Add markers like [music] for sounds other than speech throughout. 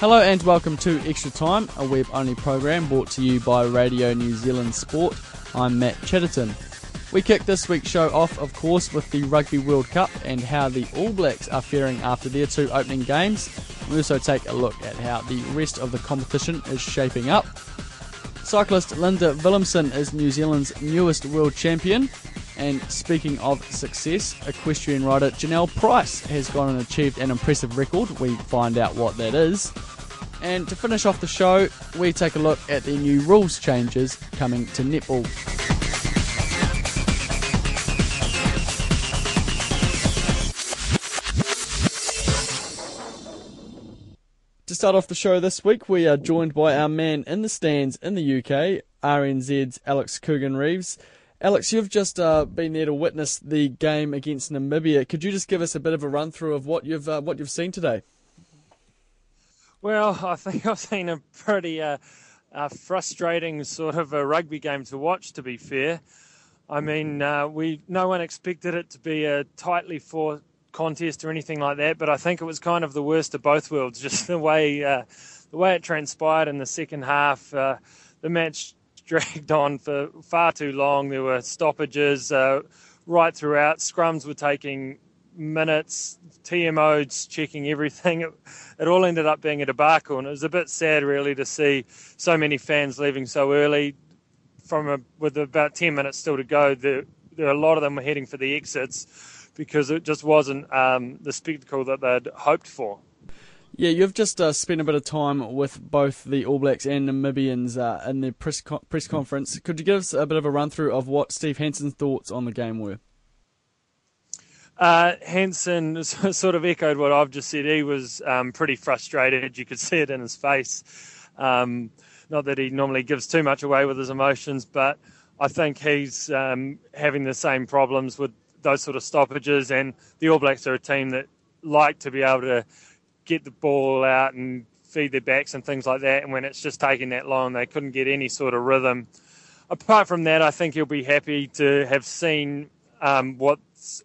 Hello and welcome to Extra Time, a web only program brought to you by Radio New Zealand Sport. I'm Matt Chatterton. We kick this week's show off, of course, with the Rugby World Cup and how the All Blacks are faring after their two opening games. We also take a look at how the rest of the competition is shaping up. Cyclist Linda Villumsen is New Zealand's newest world champion. And speaking of success, equestrian rider Jonelle Price has gone and achieved an impressive record. We find out what that is. And to finish off the show, we take a look at the new rules changes coming to netball. To start off the show this week, we are joined by our man in the stands in the UK, RNZ's Alex Coogan Reeves. Alex, you've just uh, been there to witness the game against Namibia. Could you just give us a bit of a run through of what you've uh, what you've seen today? Well, I think [laughs] I've seen a pretty uh, uh, frustrating sort of a rugby game to watch. To be fair, I mean, uh, we no one expected it to be a tightly fought contest or anything like that, but I think it was kind of the worst of both worlds. [laughs] Just the way uh, the way it transpired in the second half, uh, the match dragged on for far too long. There were stoppages uh, right throughout. Scrums were taking minutes. TMOs checking everything. [laughs] It, it, all ended up being a debacle, and it was a bit sad, really, to see so many fans leaving so early. From a, with about ten minutes still to go, there, there a lot of them were heading for the exits because it just wasn't um, the spectacle that they'd hoped for. Yeah, you've just uh, spent a bit of time with both the All Blacks and Namibians uh, in the press co- press conference. Could you give us a bit of a run through of what Steve Hansen's thoughts on the game were? Uh, Hansen [laughs] sort of echoed what I've just said. He was um, pretty frustrated. You could see it in his face. Um, not that he normally gives too much away with his emotions, but I think he's um, having the same problems with those sort of stoppages. And the All Blacks are a team that like to be able to get the ball out and feed their backs and things like that. And when it's just taking that long, they couldn't get any sort of rhythm. Apart from that, I think he'll be happy to have seen um, what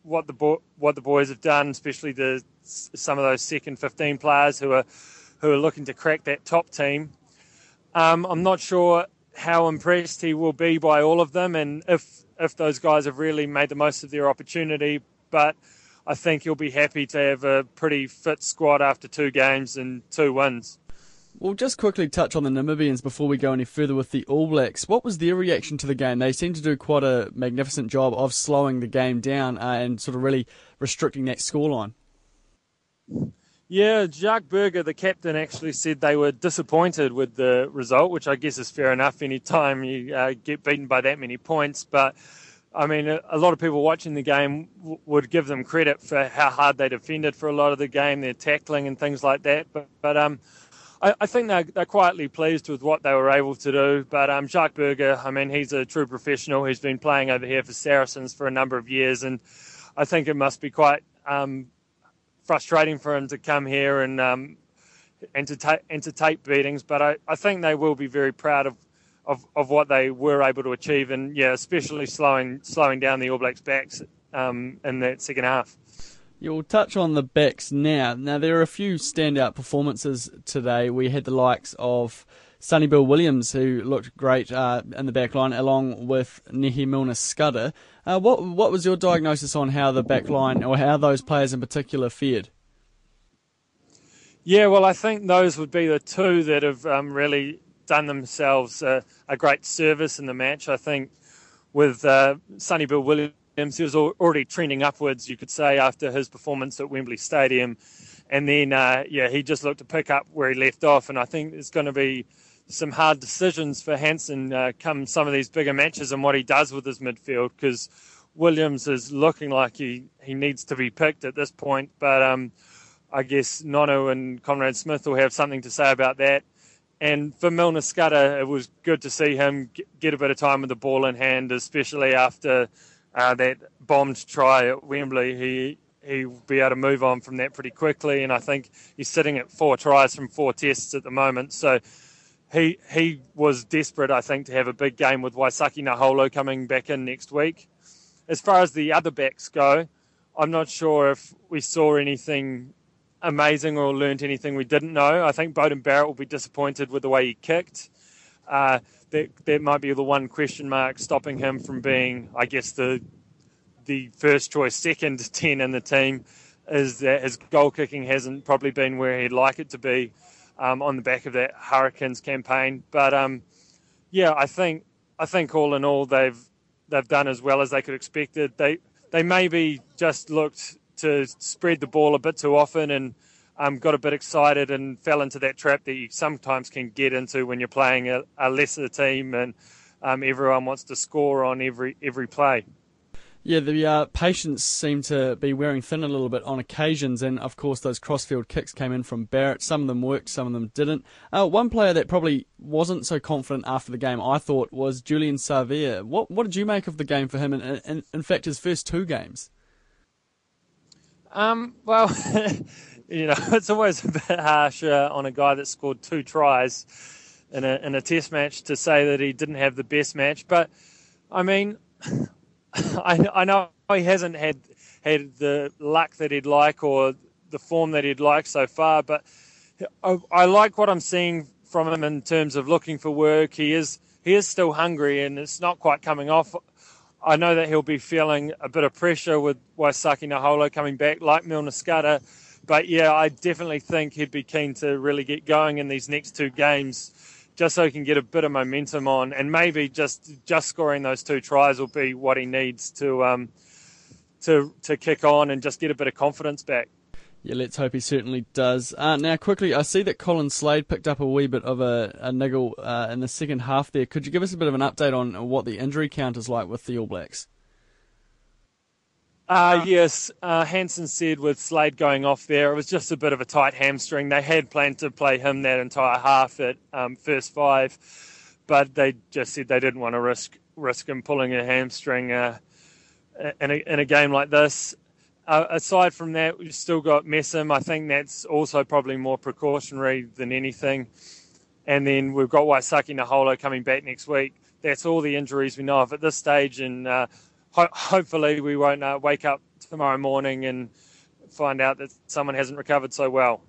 what the bo- what the boys have done, especially the some of those second 15 players who are who are looking to crack that top team. Um, I'm not sure how impressed he will be by all of them, and if if those guys have really made the most of their opportunity, but I think he'll be happy to have a pretty fit squad after two games and two wins. We'll just quickly touch on the Namibians before we go any further with the All Blacks. What was their reaction to the game? They seemed to do quite a magnificent job of slowing the game down uh, and sort of really restricting that scoreline. Yeah, Jacques Burger, the captain, actually said they were disappointed with the result, which I guess is fair enough any time you uh, get beaten by that many points. But I mean, a, lot of people watching the game w- would give them credit for how hard they defended for a lot of the game, their tackling and things like that. But, but um, I, I, think they're, they're quietly pleased with what they were able to do. But um, Jacques Burger, I mean, he's a true professional. He's been playing over here for Saracens for a number of years, and I think it must be quite um, frustrating for him to come here and um, and to, ta- and to take beatings. But I, I think they will be very proud of of, of what they were able to achieve, and yeah, especially slowing slowing down the All Blacks backs um, in that second half. You'll touch on the backs now. Now there are a few standout performances today. We had the likes of Sonny Bill Williams, who looked great uh, in the back line, along with Nehe Milner-Skudder. Uh, what what was your diagnosis on how the back line, or how those players in particular, fared? Yeah, well, I think those would be the two that have um, really done themselves a, a, great service in the match. I think with uh, Sonny Bill Williams, he was already trending upwards, you could say, after his performance at Wembley Stadium. And then, uh, yeah, he just looked to pick up where he left off. And I think there's going to be some hard decisions for Hansen uh, come some of these bigger matches and what he does with his midfield because Williams is looking like he, he needs to be picked at this point. But um, I guess Nonu and Conrad Smith will have something to say about that. And for Milner Skudder, it was good to see him get a bit of time with the ball in hand, especially after uh, that bombed try at Wembley. He he'll be able to move on from that pretty quickly. And I think he's sitting at four tries from four tests at the moment. So he he was desperate, I think, to have a big game with Waisake Naholo coming back in next week. As far as the other backs go, I'm not sure if we saw anything amazing or learned anything we didn't know. I think Beauden Barrett will be disappointed with the way he kicked. Uh, that that might be the one question mark stopping him from being, I guess, the the first choice, second [laughs] 10 in the team is that his goal kicking hasn't probably been where he'd like it to be um, on the back of that Hurricanes campaign. But um, yeah, I think I think all in all they've they've done as well as they could expect. It. They they maybe just looked to spread the ball a bit too often and um, got a bit excited and fell into that trap that you sometimes can get into when you're playing a, a lesser team and um, everyone wants to score on every every play. Yeah, the uh, patience seemed to be wearing thin a little bit on occasions, and of course those crossfield kicks came in from Barrett. Some of them worked, some of them didn't. Uh, one player that probably wasn't so confident after the game, I thought, was Julian Savea. What what did you make of the game for him, and in, in, fact his first two games? Um, well, [laughs] you know, [laughs] it's always a bit harsh uh, on a guy that scored two tries in a in a test match to say that he didn't have the best match, but I mean. [laughs] I, I know he hasn't had had the luck that he'd like or the form that he'd like so far, but I, I like what I'm seeing from him in terms of looking for work. He is he is still hungry, and it's not quite coming off. I know that he'll be feeling a bit of pressure with Waisake Naholo coming back, like Milner Skudder. But yeah, I definitely think he'd be keen to really get going in these next two games just so he can get a bit of momentum on, and maybe just just scoring those two tries will be what he needs to um, to to kick on and just get a bit of confidence back. Yeah, let's hope he certainly does. Uh, now, quickly, I see that Colin Slade picked up a wee bit of a, a niggle uh, in the second half there. Could you give us a bit of an update on what the injury count is like with the All Blacks? Uh, yes, uh, Hansen said with Slade going off there, it was just a bit of a tight hamstring. They had planned to play him that entire half at um, first five, but they just said they didn't want to risk risk him pulling a hamstring uh, in, a, in a game like this. Uh, aside from that, we've still got Messam. I think that's also probably more precautionary than anything. And then we've got Waisake Naholo coming back next week. That's all the injuries we know of at this stage, and uh, ho- hopefully we won't uh, wake up tomorrow morning and find out that someone hasn't recovered so well.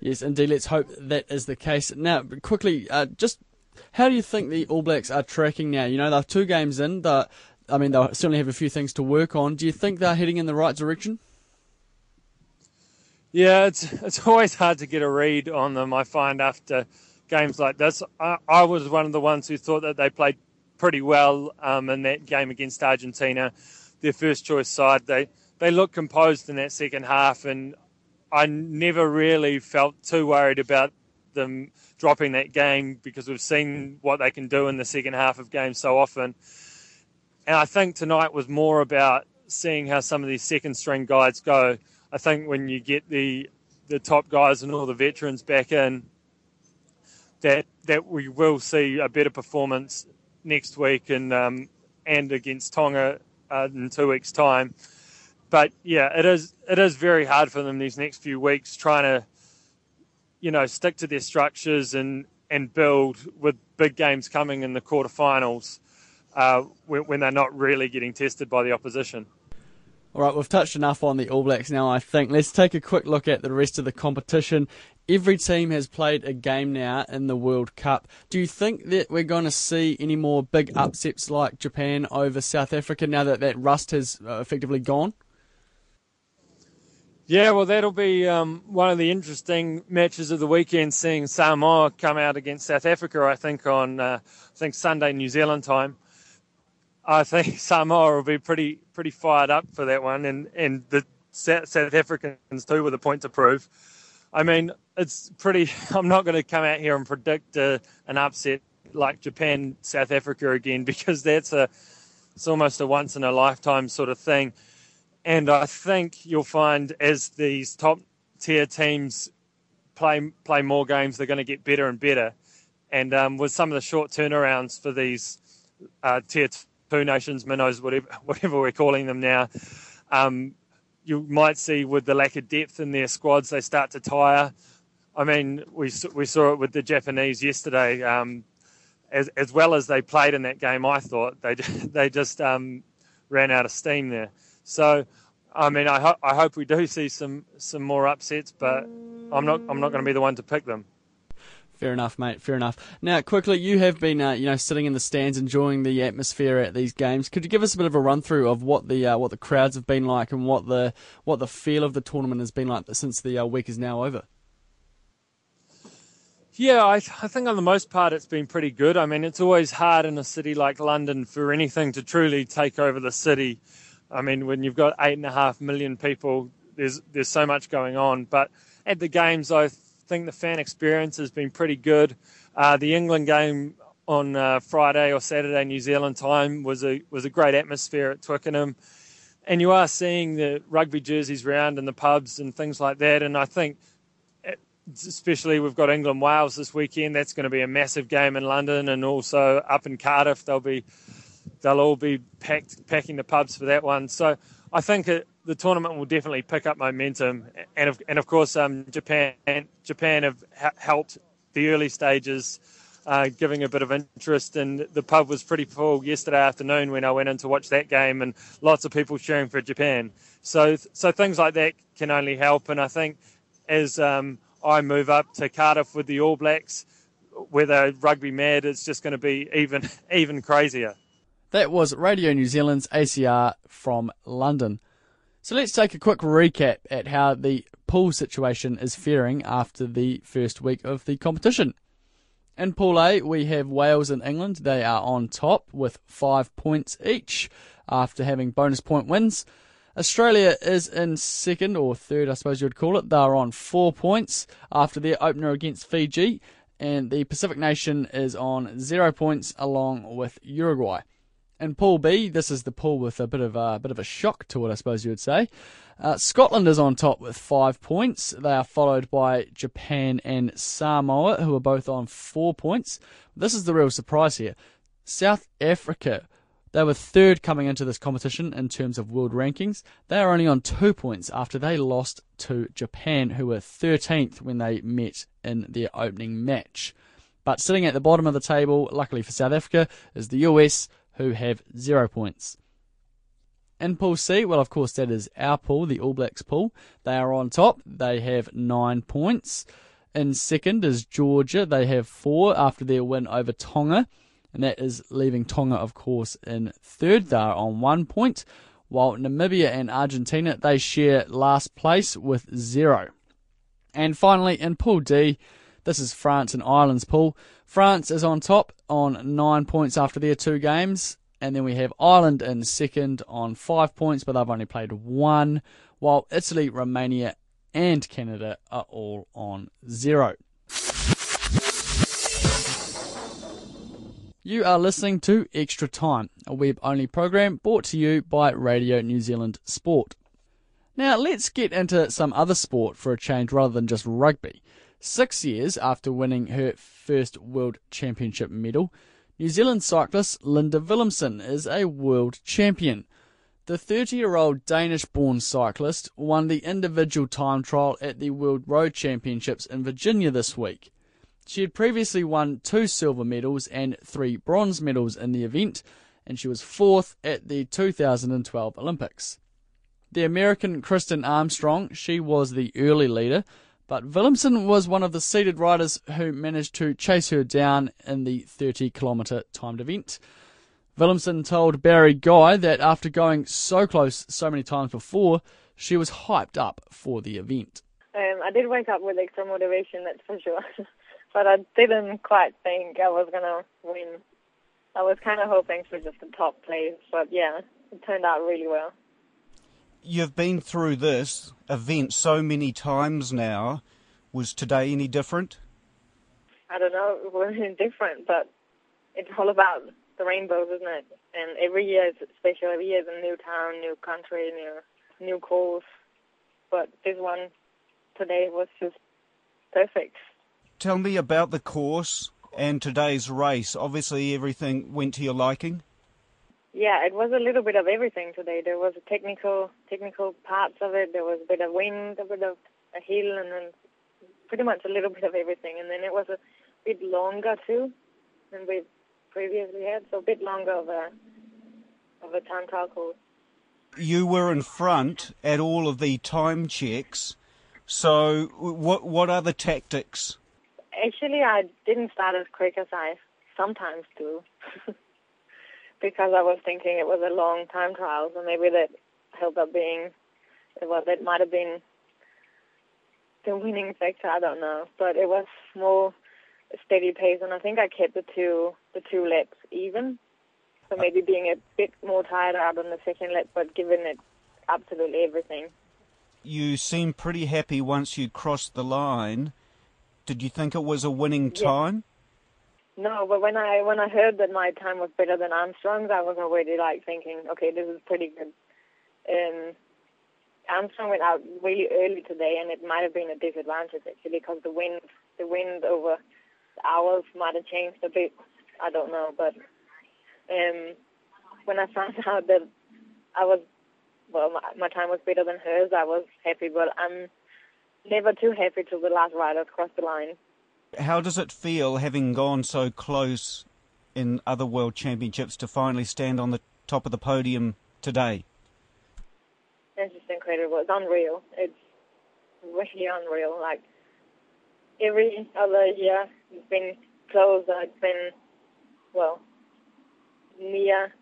Yes, indeed. Let's hope that is the case. Now, quickly, uh, just how do you think the All Blacks are tracking now? You know, they're two games in. I mean, they'll certainly have a few things to work on. Do you think they're heading in the right direction? Yeah, it's it's always hard to get a read on them. I find after games like this, I, I was one of the ones who thought that they played pretty well um, in that game against Argentina. Their first choice side, they they looked composed in that second half, and I never really felt too worried about them dropping that game because we've seen what they can do in the second half of games so often. And I think tonight was more about seeing how some of these second string guys go. I think when you get the the top guys and all the veterans back in, that that we will see a better performance next week and um, and against Tonga uh, in two weeks' time. But yeah, it is it is very hard for them these next few weeks trying to, you know, stick to their structures and and build with big games coming in the quarterfinals uh, when, when they're not really getting tested by the opposition. All right, we've touched enough on the All Blacks now, I think. Let's take a quick look at the rest of the competition. Every team has played a game now in the World Cup. Do you think that we're going to see any more big upsets like Japan over South Africa now that that rust has uh, effectively gone? Yeah, well, that'll be um, one of the interesting matches of the weekend. Seeing Samoa come out against South Africa, I think on uh, I think Sunday New Zealand time. I [laughs] think Samoa will be pretty pretty fired up for that one, and and the South Africans too with a point to prove. I mean, it's pretty. [laughs] I'm not going to come out here and predict a, an upset like Japan South Africa again [laughs] because that's a it's almost a once in a lifetime sort of thing. And I think you'll find as these top tier teams play play more games, they're going to get better and better. And um, with some of the short turnarounds for these uh, tier two nations, minnows, whatever [laughs] whatever we're calling them now, um, you might see with the lack of depth in their squads, they start to tire. I mean, we we saw it with the Japanese yesterday. Um, as as well as they played in that game, I thought they [laughs] they just um, ran out of steam there. So, I mean, I, ho- I hope we do see some some more upsets, but I'm not I'm not going to be the one to pick them. Fair enough, mate. Fair enough. Now, quickly, you have been, uh, you know, sitting in the stands, enjoying the atmosphere at these games. Could you give us a bit of a run through of what the uh, what the crowds have been like and what the what the feel of the tournament has been like since the uh, week is now over? Yeah, I, I, think on the most part it's been pretty good. I mean, it's always hard in a city like London for anything to truly take over the city. I mean, when you've got eight and a half million people, there's there's so much going on. But at the games, I think the fan experience has been pretty good. Uh, the England game on uh, Friday or Saturday New Zealand time was a was a great atmosphere at Twickenham, and you are seeing the rugby jerseys round in the pubs and things like that. And I think especially we've got England Wales this weekend. That's going to be a massive game in London, and also up in Cardiff. They'll be they'll all be packed packing the pubs for that one. So I think it, the tournament will definitely pick up momentum, and of, and of course um, Japan Japan have helped the early stages. Uh, giving a bit of interest, and the pub was pretty full yesterday afternoon when I went in to watch that game, and lots of people cheering for Japan. So, so things like that can only help, and I think as um, I move up to Cardiff with the All Blacks, where they're rugby mad, it's just going to be even [laughs] even crazier. That was Radio New Zealand's ACR from London. So let's take a quick recap at how the pool situation is faring after the first week of the competition. In Pool A, we have Wales and England. They are on top with five points each after having bonus point wins. Australia is in second or third, I suppose you would call it. They're on four points after their opener against Fiji, and the Pacific nation is on zero points along with Uruguay. In Pool B, this is the pool with a bit of a, a bit of a shock to it, I suppose you would say. Uh, Scotland is on top with five points. They are followed by Japan and Samoa, who are both on four points. This is the real surprise here. South Africa they were third coming into this competition in terms of world rankings. They are only on two points after they lost to Japan, who were 13th when they met in their opening match. But sitting at the bottom of the table, luckily for South Africa, is the US, who have zero points. In Pool C, well, of course, that is our pool, the All Blacks pool. They are on top. They have nine points. In second is Georgia. They have four after their win over Tonga and that is leaving Tonga, of course, in third. They are on one point, while Namibia and Argentina they share last place with zero. And finally, in Pool D, this is France and Ireland's pool. France is on top on nine points after their two games, and then we have Ireland in second on five points, but they've only played one, while Italy, Romania, and Canada are all on zero. You are listening to Extra Time, a web only program brought to you by Radio New Zealand Sport. Now, let's get into some other sport for a change rather than just rugby. Six years after winning her first World Championship medal, New Zealand cyclist Linda Villumsen is a world champion. The 30 year old Danish born cyclist won the individual time trial at the World Road Championships in Virginia this week. She had previously won two silver medals and three bronze medals in the event, and she was fourth at the 2012 Olympics. The American Kristin Armstrong, she was the early leader, but Villumsen was one of the seeded riders who managed to chase her down in the 30 kilometre timed event. Villumsen told Barry Guy that after going so close so many times before, she was hyped up for the event. Um, I did wake up with extra motivation, that's for sure. [laughs] but I didn't quite think I was gonna win. I was kind of hoping for just the top place, but yeah, it turned out really well. You've been through this event so many times now. Was today any different? I don't know, it wasn't [laughs] different, but it's all about the rainbows, isn't it? And every year is special. Every year is a new town, new country, new new course. But this one today was just perfect. Tell me about the course and today's race. Obviously, everything went to your liking. Yeah, it was a little bit of everything today. There was a technical technical parts of it. There was a bit of wind, a bit of a hill, and then pretty much a little [laughs] bit of everything. And then it was a bit longer too than we previously had, so a bit longer of a of a time trial course. You were in front at all of the time checks. So, what what are the tactics? Actually, I didn't start as quick as I sometimes do, [laughs] because I was thinking it was a long time trial, so maybe that helped up being well, that might have been the winning factor. I don't know, but it was more steady pace, and I think I kept the two the two laps even. So uh. maybe being a bit more tired out on the second lap, but giving it absolutely everything. You seemed pretty happy once you crossed the line. Did you think it was a winning time? No, but when I when I heard that my time was better than Armstrong's, I was already like thinking, okay, this is pretty good. Um, Armstrong went out really early today, and it might have been a disadvantage actually because the wind the wind over the hours might have changed a bit. I don't know, but um, when I found [laughs] out that I was well, my, my time was better than hers, I was happy. But I'm never too happy till the last riders cross the line. How does it feel having gone so close in other world championships to finally stand on the top of the podium today? It's just incredible. It's unreal. It's really unreal. Like every other year, it's been closer. It's been well near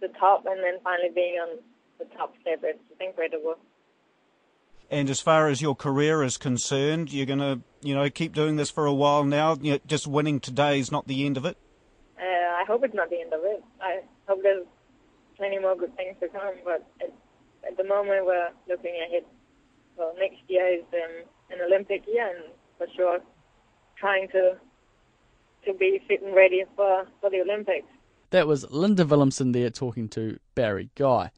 the top, and then finally being on the top step. It's incredible. And as far as your career is concerned, you're going to, you know, keep doing this for a while now. You know, just winning today is not the end of it. Uh, I hope it's not the end of it. I hope there's plenty more good things to come. But at, at the moment, we're looking ahead. Well, next year is um, an Olympic year, and for sure, trying to to be fit and ready for, for the Olympics. That was Linda Villumsen there talking to Barry Guy.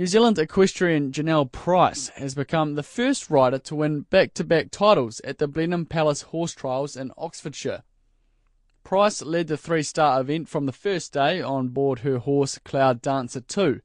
New Zealand equestrian Jonelle Price has become the first rider to win back to back titles at the Blenheim Palace Horse Trials in Oxfordshire. Price led the three star event from the first day on board her horse Cloud Dancer 2.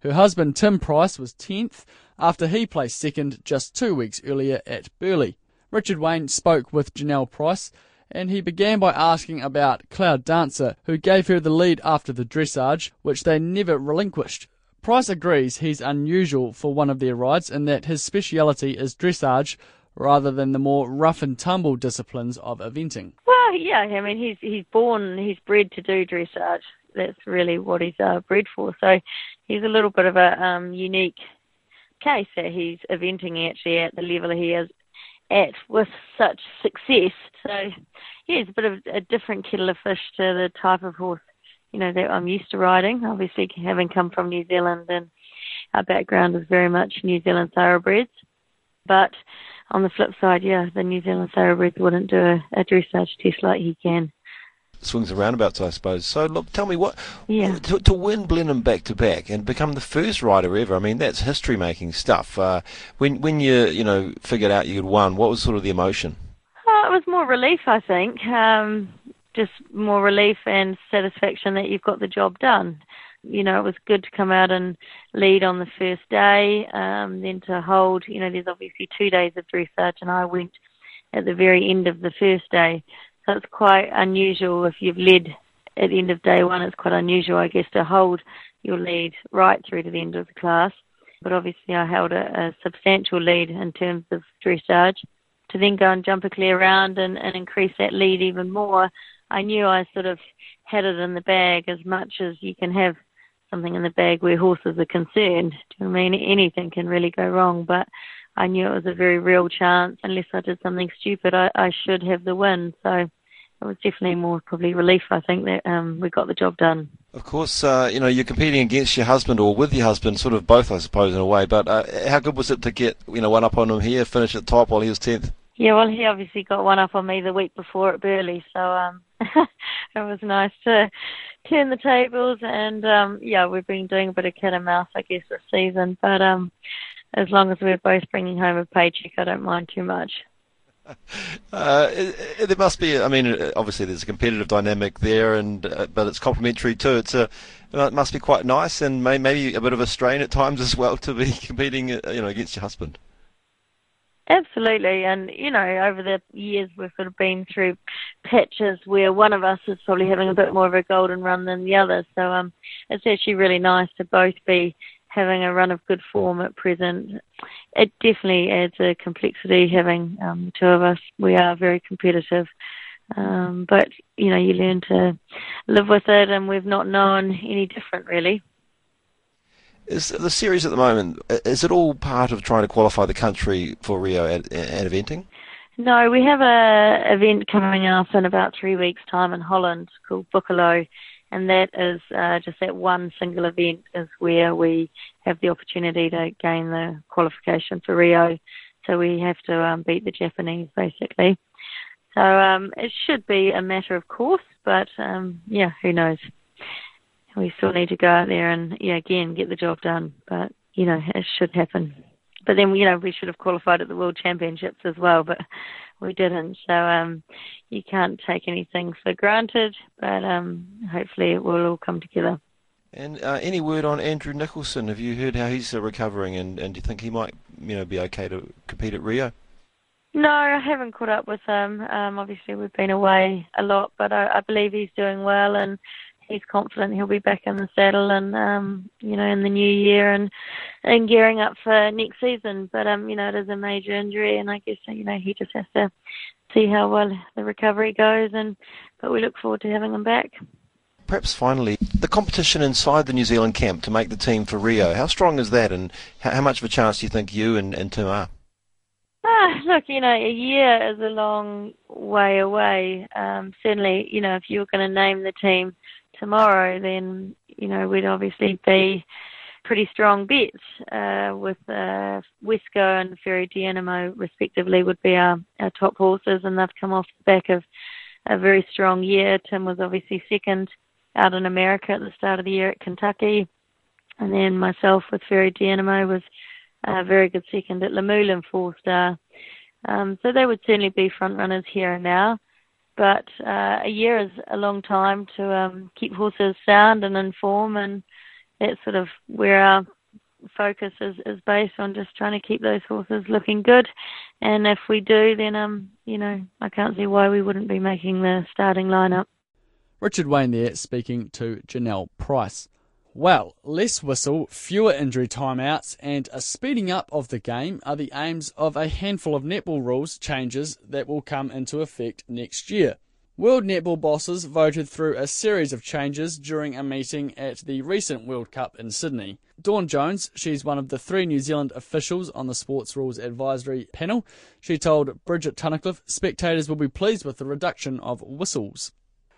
Her husband Tim Price was 10th after he placed second just two weeks earlier at Burghley. Richard Wayne spoke with Jonelle Price and he began by asking about Cloud Dancer, who gave her the lead after the dressage, which they never relinquished. Price agrees he's unusual for one of their rides in that his speciality is dressage rather than the more rough and tumble disciplines of eventing. Well, yeah, I mean, he's he's born, he's bred to do dressage. That's really what he's uh, bred for. So he's a little bit of a um, unique case that he's eventing actually at the level he is at with such success. So yeah, a bit of a different kettle of fish to the type of horse you know, that I'm used to riding. Obviously, having come from New Zealand and our background is very much New Zealand thoroughbreds. But on the flip side, yeah, the New Zealand thoroughbreds wouldn't do a, a dressage test like he can. Swings and roundabouts, I suppose. So, look, tell me what yeah. to, to win Blenheim back to back and become the first rider ever. I mean, that's history-making stuff. Uh, when when you you know figured out you'd won, what was sort of the emotion? Oh, it was more relief, I think. Um, just more relief and satisfaction that you've got the job done. You know, it was good to come out and lead on the first day, um, then to hold, you know, there's obviously two days of dressage and I went at the very end of the first day. So it's quite unusual if you've led at the end of day one, it's quite unusual, I guess, to hold your lead right through to the end of the class. But obviously I held a, a substantial lead in terms of dressage. To then go and jump a clear round and, and increase that lead even more I knew I sort of had it in the bag as much as you can have something in the bag where horses are concerned. Do you know I mean anything can really go wrong? But I knew it was a very real chance. Unless I did something stupid, I, I should have the win. So it was definitely more probably relief. I think that um, we got the job done. Of course, uh, you know you're competing against your husband or with your husband, sort of both, I suppose, in a way. But uh, how good was it to get you know one up on him here, finish at top while he was tenth? Yeah, well, he obviously got one up on me the week before at Burghley, so um, [laughs] it was nice to turn the tables. And um, yeah, we've been doing a bit of cat and mouse, I guess, this season. But um, as long as we're both bringing home a paycheck, I don't mind too much. [laughs] Uh, there must be. I mean, obviously there's a competitive dynamic there, and uh, but it's complementary too. It's a it must be quite nice, and may, maybe a bit of a strain at times as well to be [laughs] competing, uh, you know, against your husband. Absolutely, and you know, over the years we've sort of been through patches where one of us is probably having a bit more of a golden run than the other. So um, it's actually really nice to both be having a run of good form at present. It definitely adds a complexity having um, the two of us. We are very competitive, um, but you know, you learn to live with it, and we've not known any different really. Is the series at the moment, is it all part of trying to qualify the country for Rio at, at eventing? No, we have a event coming up in about three weeks' time in Holland called Boekelo, and that is uh, just that one single event is where we have the opportunity to gain the qualification for Rio. So we have to um, beat the Japanese basically. So um, it should be a matter of course, but um, yeah, who knows? We still need to go out there and yeah again get the job done. But you know it should happen. But then you know we should have qualified at the World Championships as well, but [laughs] we didn't. So um, you can't take anything for granted. But um, hopefully it will all come together. And uh, any word on Andrew Nicholson? Have you heard how he's uh, recovering, and, and do you think he might, you know, be okay to compete at Rio? No, I haven't caught up with him. Um, obviously, we've been away a lot, but I, I believe he's doing well, and he's confident he'll be back in the saddle and um, you know in the new year and and gearing up for next season. But um, you know it is a major injury, and I guess you know he just has to see how well the recovery goes. And but we look forward to having him back. Perhaps finally, the competition inside the New Zealand camp to make the team for Rio. How strong is that, and how, much of a chance do you think you and, and Tim are? Ah, look, you know, a year is a long way away. Um, certainly, you know, if you were going to name the team tomorrow, then you know we'd obviously be pretty strong bets uh, with uh, Wesko and Faerie Dianimo respectively would be our, our top horses, and they've come off the back of a very strong year. Tim was obviously second out in America at the start of the year at Kentucky, and then myself with Faerie Dianimo was a very good second at Luhmühlen Four Star. Um, so they would certainly be front runners here and now but uh, a year is a long time to um, keep horses sound and in form, and that's sort of where our focus is, is based on just trying to keep those horses looking good. And if we do, then um, you know, I can't see why we wouldn't be making the starting lineup. Richard Wayne there speaking to Jonelle Price. Well, less whistle, fewer injury timeouts, and a speeding up of the game are the aims of a handful of netball rules changes that will come into effect next year. World Netball bosses voted through a series of changes during a meeting at the recent World Cup in Sydney. Dawn Jones, she's one of the three New Zealand officials on the Sports Rules Advisory panel. She told Bridget Tunnicliffe spectators will be pleased with the reduction of whistles.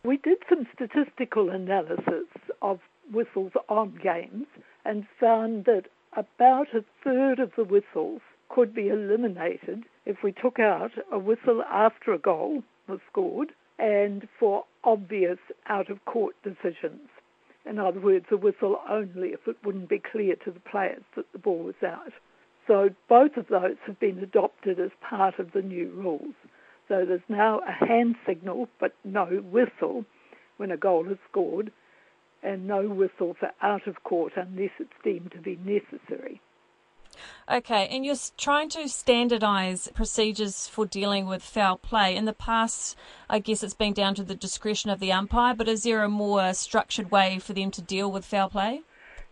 We did some statistical analysis of whistles on games and found that about a third of the whistles could be eliminated if we took out a whistle after a goal was scored and for obvious out of court decisions. In other words, a whistle only if it wouldn't be clear to the players that the ball was out. So both of those have been adopted as part of the new rules. So there's now a hand signal but no whistle when a goal is scored, and no whistle for out of court unless it's deemed to be necessary. Okay, and you're trying to standardise procedures for dealing with foul play. In the past, I guess it's been down to the discretion of the umpire, but is there a more structured way for them to deal with foul play?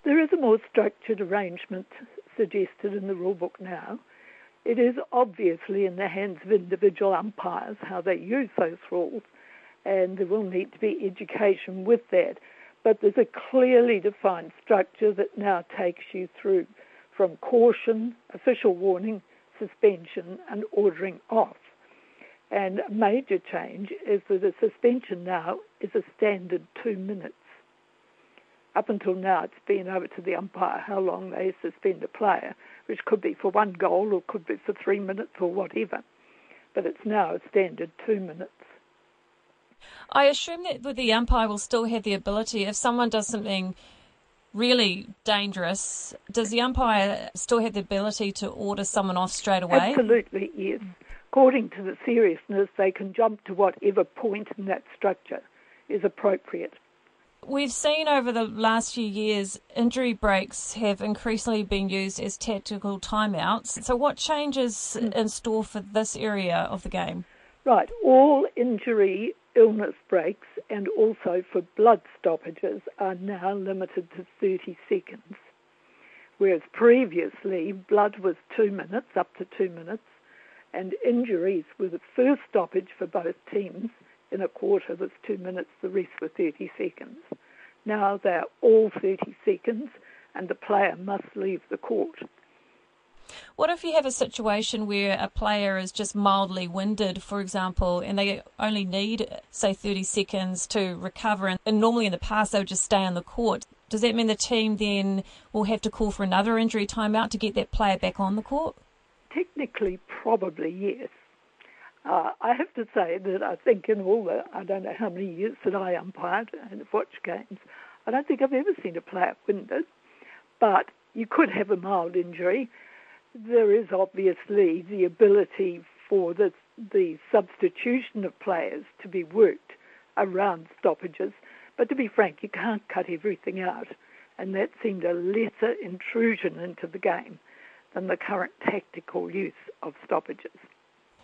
There is a more structured arrangement suggested in the rulebook now. It is obviously in the hands of individual umpires how they use those rules, and there will need to be education with that but there's a clearly defined structure that now takes you through from caution, official warning, suspension, and ordering off. And a major change is that a suspension now is a standard two minutes. Up until now, it's been over to the umpire how long they suspend a player, which could be for one goal or could be for three minutes or whatever. but it's now a standard two minutes. I assume that the umpire will still have the ability, if someone does something really dangerous, does the umpire still have the ability to order someone off straight away? Absolutely, yes. According to the seriousness, they can jump to whatever point in that structure is appropriate. We've seen over the last few years injury breaks have increasingly been used as tactical timeouts. So, what changes mm. in store for this area of the game? Right, all injury illness breaks and also for blood stoppages are now limited to 30 seconds, whereas previously blood was two minutes, up to two minutes, and injuries were the first stoppage for both teams in a quarter was two minutes, the rest were 30 seconds. Now they're all 30 seconds and the player must leave the court. What if you have a situation where a player is just mildly winded, for example, and they only need, say, 30 seconds to recover? And normally in the past they would just stay on the court. Does that mean the team then will have to call for another injury timeout to get that player back on the court? Technically, probably yes. Uh, I have to say that I think in all the, I don't know how many years that I umpired and watched games, I don't think I've ever seen a player winded. But you could have a mild injury. There is obviously the ability for the, the substitution of players to be worked around stoppages. But to be frank, you can't cut everything out. And that seemed a lesser intrusion into the game than the current tactical use of stoppages.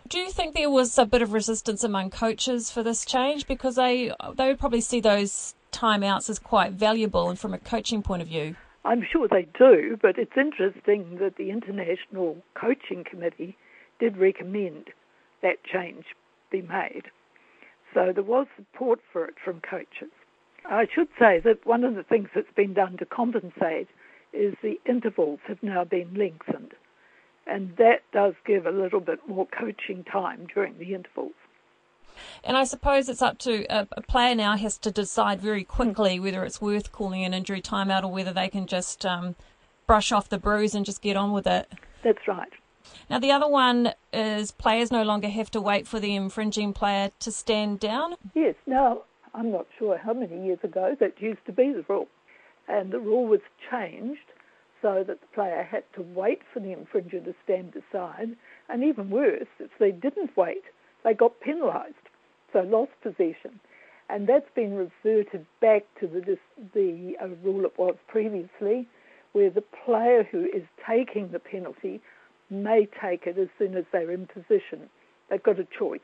Do you think there was a bit of resistance among coaches for this change because they they would probably see those timeouts as quite valuable and from a coaching point of view? I'm sure they do, but it's interesting that the International Coaching Committee did recommend that change be made. So there was support for it from coaches. I should say that one of the things that's been done to compensate is the intervals have now been lengthened and that does give a little bit more coaching time during the intervals. And I suppose it's up to a, a player now has to decide very quickly whether it's worth calling an injury timeout or whether they can just um, brush off the bruise and just get on with it. That's right. Now, the other one is players no longer have to wait for the infringing player to stand down. Yes. Now, I'm not sure how many years ago that used to be the rule. And the rule was changed so that the player had to wait for the infringer to stand aside. And even worse, if they didn't wait, they got penalised, so lost possession. And that's been reverted back to the, the uh, rule it was previously, where the player who is taking the penalty may take it as soon as they're in position. They've got a choice.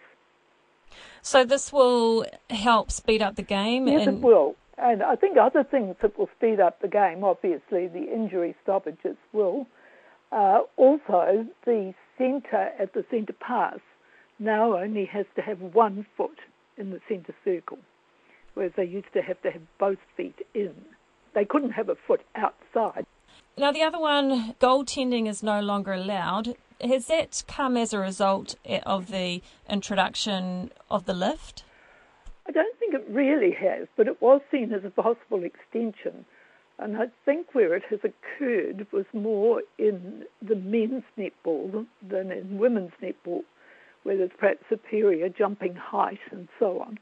So this will help speed up the game? Yes, and... it will. And I think other things that will speed up the game, obviously, the injury stoppages will. Uh, also, the centre at the centre pass now only has to have one foot in the centre circle, whereas they used to have to have both feet in. They couldn't have a foot outside. Now, the other one, goaltending is no longer allowed. Has that come as a result of the introduction of the lift? I don't think it really has, but it was seen as a possible extension. And I think where it has occurred was more in the men's netball than in women's netball, where its perhaps superior jumping height and so on.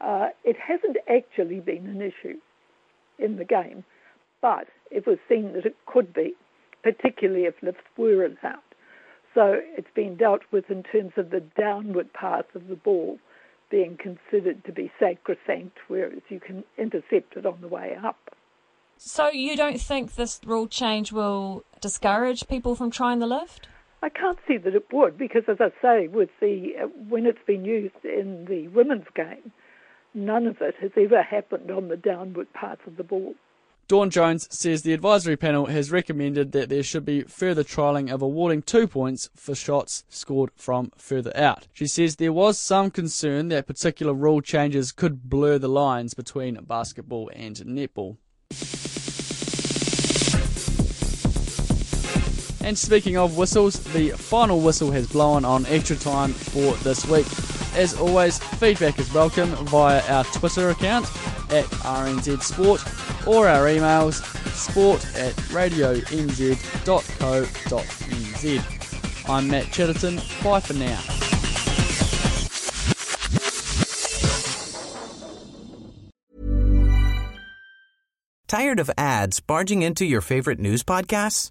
Uh, it hasn't actually been an issue in the game, but it was seen that it could be, particularly if lifts were allowed. So it's been dealt with in terms of the downward path of the ball being considered to be sacrosanct, whereas you can intercept it on the way up. So you don't think this rule change will discourage people from trying the lift? I can't see that it would, because as I say, with the uh, when it's been used in the women's game, none of it has ever happened on the downward parts of the ball. Dawn Jones says the advisory panel has recommended that there should be further trialling of awarding two points for shots scored from further out. She says there was some concern that particular rule changes could blur the lines between basketball and netball. And speaking of whistles, the final whistle has blown on extra time for this week. As always, feedback is welcome via our Twitter account at RNZ Sport or our emails sport at radionz.co.nz. I'm Matt Chitterton, bye for now. Tired of ads barging into your favorite news podcasts?